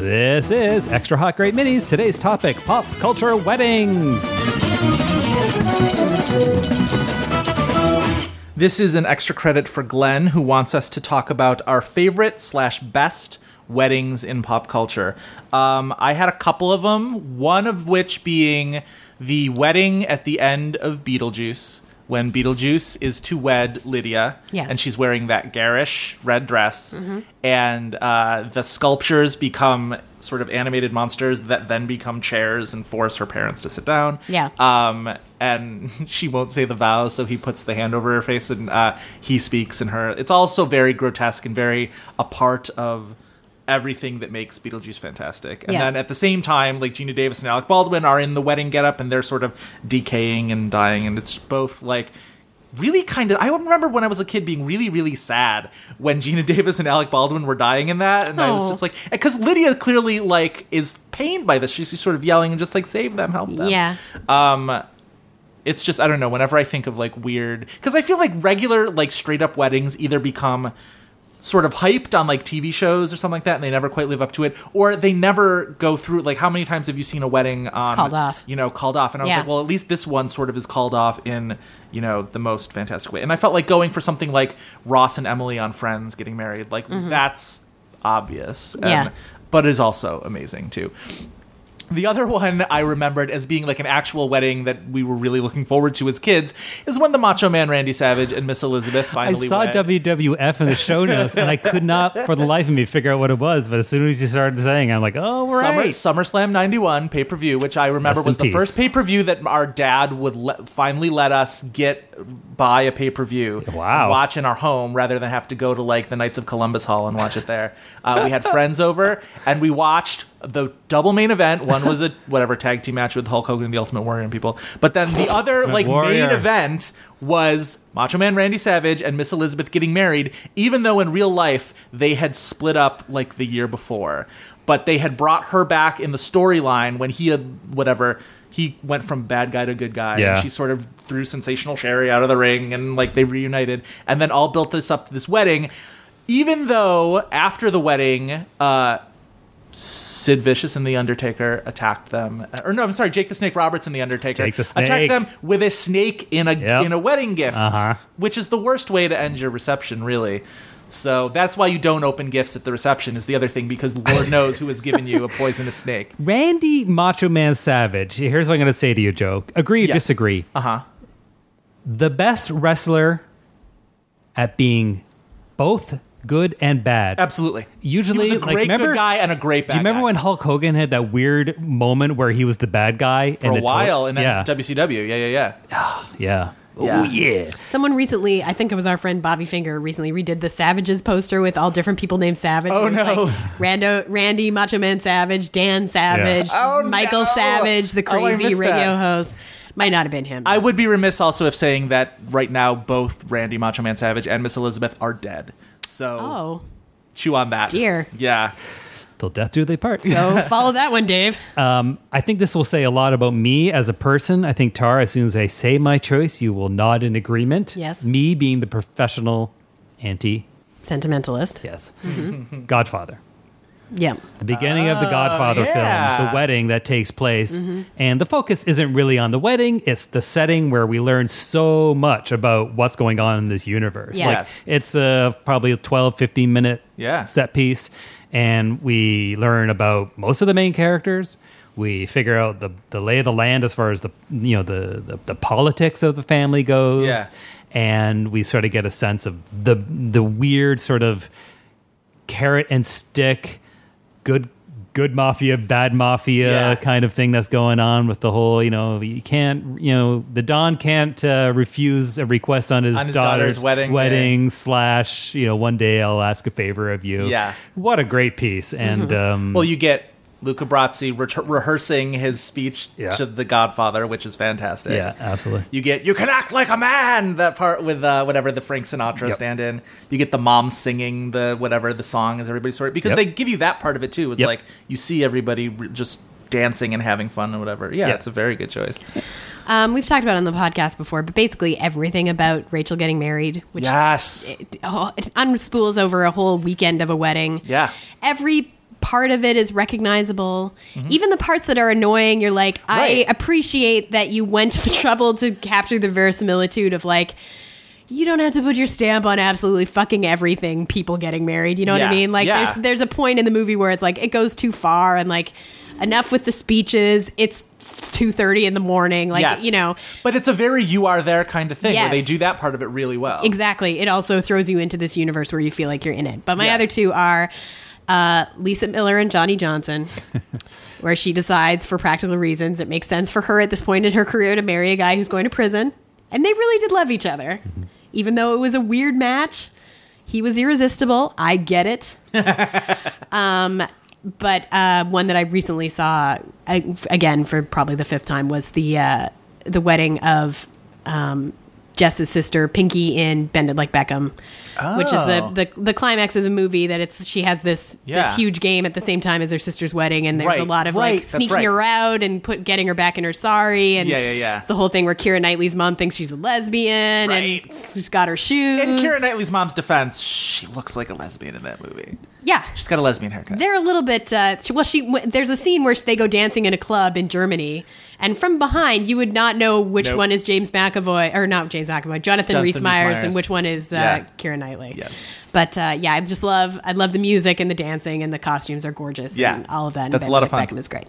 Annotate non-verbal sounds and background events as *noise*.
This is Extra Hot Great Minis. Today's topic pop culture weddings. This is an extra credit for Glenn, who wants us to talk about our favorite slash best weddings in pop culture. Um, I had a couple of them, one of which being the wedding at the end of Beetlejuice. When Beetlejuice is to wed Lydia, Yes. and she's wearing that garish red dress, and uh, the sculptures become sort of animated monsters that then become chairs and force her parents to sit down. Yeah. Um, and *laughs* she won't say the vows, so he puts the hand over her face and uh, he speaks in her. It's also very grotesque and very a part of everything that makes Beetlejuice fantastic. And Yeah. then at the same time, like Geena Davis and Alec Baldwin are in the wedding getup and they're sort of decaying and dying, and it's both like really kind of. I remember when I was a kid being really, really sad when *laughs* Geena Davis and Alec Baldwin were dying in that, and I was just like, because Lydia clearly like is pained by this. She's sort of yelling and just like save them, help them. Yeah. Um, it's just I don't know. Whenever I think of like weird, because I feel like regular like straight up weddings either become sort of hyped on like TV shows or something like that, and they never quite live up to it, or they never go through. Like, how many times have you seen a wedding on Called off. You know, called off, and I was Yeah. like, well, at least this one sort of is called off in you know the most fantastic way. And I felt like going for something like Ross and Emily on Friends getting married, like that's obvious, and, Mm-hmm. Yeah. but is also amazing too. The other one I remembered as being like an actual wedding that we were really looking forward to as kids is when the Macho Man Randy Savage and Miss Elizabeth finally. I saw wed. WWF in the show *laughs* notes, and I could not, for the life of me, figure out what it was. But as soon as you started saying, I'm like, "Oh, Summer, right." SummerSlam 91 pay per view, which I remember Rest was the peace. first pay per view that our dad would let, finally let us get buy a pay per view. Wow. Watch in our home rather than have to go to like the Knights of Columbus Hall and watch it there. Uh, we had friends over and we watched the double main event. One was a *laughs* whatever tag team match with Hulk Hogan and the Ultimate Warrior and people. But then the *laughs* other like Warrior. main event was Macho Man Randy Savage and Miss Elizabeth getting married, even though in real life they had split up like the year before. But they had brought her back in the storyline when he had whatever he went from bad guy to good guy. Yeah. And she sort of threw Sensational Sherri out of the ring and like they reunited and then all built this up to this wedding. Even though after the wedding, uh Sid Vicious and The Undertaker attacked them. Or no, I'm sorry, Jake the Snake Roberts and The Undertaker Jake the attacked them with a snake in a Yep. in a wedding gift, Uh-huh. which is the worst way to end your reception, really. So that's why you don't open gifts at the reception. Is the other thing because Lord knows who has given you a poisonous snake. *laughs* Randy Macho Man Savage. Here's what I'm going to say to you, Joe. Agree or Yeah. disagree? Uh huh. The best wrestler at being both good and bad. Absolutely. Usually, he was a like, great remember- good guy and a great bad. Do you remember guy. when Hulk Hogan had that weird moment where he was the bad guy for a while in yeah, WCW? Yeah, yeah, yeah. yeah. *sighs* Yeah. Oh yeah. Someone recently, I think it was our friend Bobby Finger, recently redid the Savages poster with all different people named Savage. Oh, no. Like Rando, Randy Macho Man Savage, Dan Savage, Oh, Michael no. Savage, the Oh, crazy missed radio that. host. Might not have been him. I would be remiss also if saying that right now both Randy Macho Man Savage and Miss Elizabeth are dead. So oh, chew on that. Dear. *laughs* Yeah. Till death do they part. so *laughs* follow that one, Dave. Um, I think this will say a lot about me as a person. I think Tara, as soon as I say my choice, you will nod in agreement. Yes. Me being the professional anti. Sentimentalist. Yes. Mm-hmm. Godfather. Yeah. The beginning of the oh, Godfather Oh, yeah. film, the wedding that takes place. Mm-hmm. And the focus isn't really on the wedding, it's the setting where we learn so much about what's going on in this universe. Yeah. Like Yes. it's a probably a 12, 15 minute Yeah. set piece. And we learn about most of the main characters. We figure out the, the lay of the land as far as the you know the, the, the politics of the family goes. Yeah. And we sort of get a sense of the the weird sort of carrot and stick good good mafia bad mafia Yeah. kind of thing that's going on with the whole you know you can't you know the don can't uh, refuse a request on his, On his daughter's wedding wedding slash you know one day i'll ask a favor of you Yeah. what a great piece and um Well, you get Luca Brasi re- rehearsing his speech Yeah. to The Godfather, which is fantastic. yeah absolutely You get "You can act like a man." That part with uh, whatever the Frank Sinatra Yep. stand-in. You get the mom singing the whatever the song is everybody's story because Yep. they give you that part of it too. It's Yep. like you see everybody re- just dancing and having fun and whatever. Yeah, Yeah. it's a very good choice. Um, we've talked about it on the podcast before, but basically everything about Rachel getting married, which Yes. it, oh, it unspools over a whole weekend of a wedding. Yeah. every part of it is recognizable. Even the parts that are annoying, you're like, Mm-hmm. Right. I appreciate that you went to the *laughs* trouble to capture the verisimilitude of like. You don't have to put your stamp on absolutely fucking everything. People getting married, you know what I mean? Like, Yeah. there's there's a point in the movie where it's like it goes too far, and like enough with the speeches. It's two thirty in the morning, like yes. you know. But it's a very you are there kind of thing where they do that part of it really well. Exactly. It also throws you into this universe where you feel like you're in it. But my Yeah. other two are uh, Lisa Miller and Johnny Johnson, *laughs* where she decides, for practical reasons, it makes sense for her at this point in her career to marry a guy who's going to prison. And they really did love each other. Even though it was a weird match, he was irresistible. I get it. *laughs* um, but uh, one that I recently saw, I, again, for probably the fifth time, was the, uh, the wedding of um, Jess's sister Pinky in Bend It Like Beckham, which is Oh. the, the the climax of the movie. That it's she has this Yeah. this huge game at the same time as her sister's wedding, and there's a lot of right, like sneaking right. her out and put getting her back in her sorry, and Yeah, yeah, yeah. It's the whole thing where Keira Knightley's mom thinks she's a lesbian, Right. and she's got her shoes. In Keira Knightley's mom's defense, she looks like a lesbian in that movie. yeah, She's got a lesbian haircut. they're a little bit uh, well she there's a scene where they go dancing in a club in germany and from behind you would not know which Nope. one is james mcavoy or not james mcavoy jonathan, Jonathan rhys meyers and which one is uh, Yeah. keira knightley Yes. but uh, yeah i just love i love the music and the dancing and the costumes are gorgeous Yeah. and all of that and That's a Ben lot of fun. Beckham is great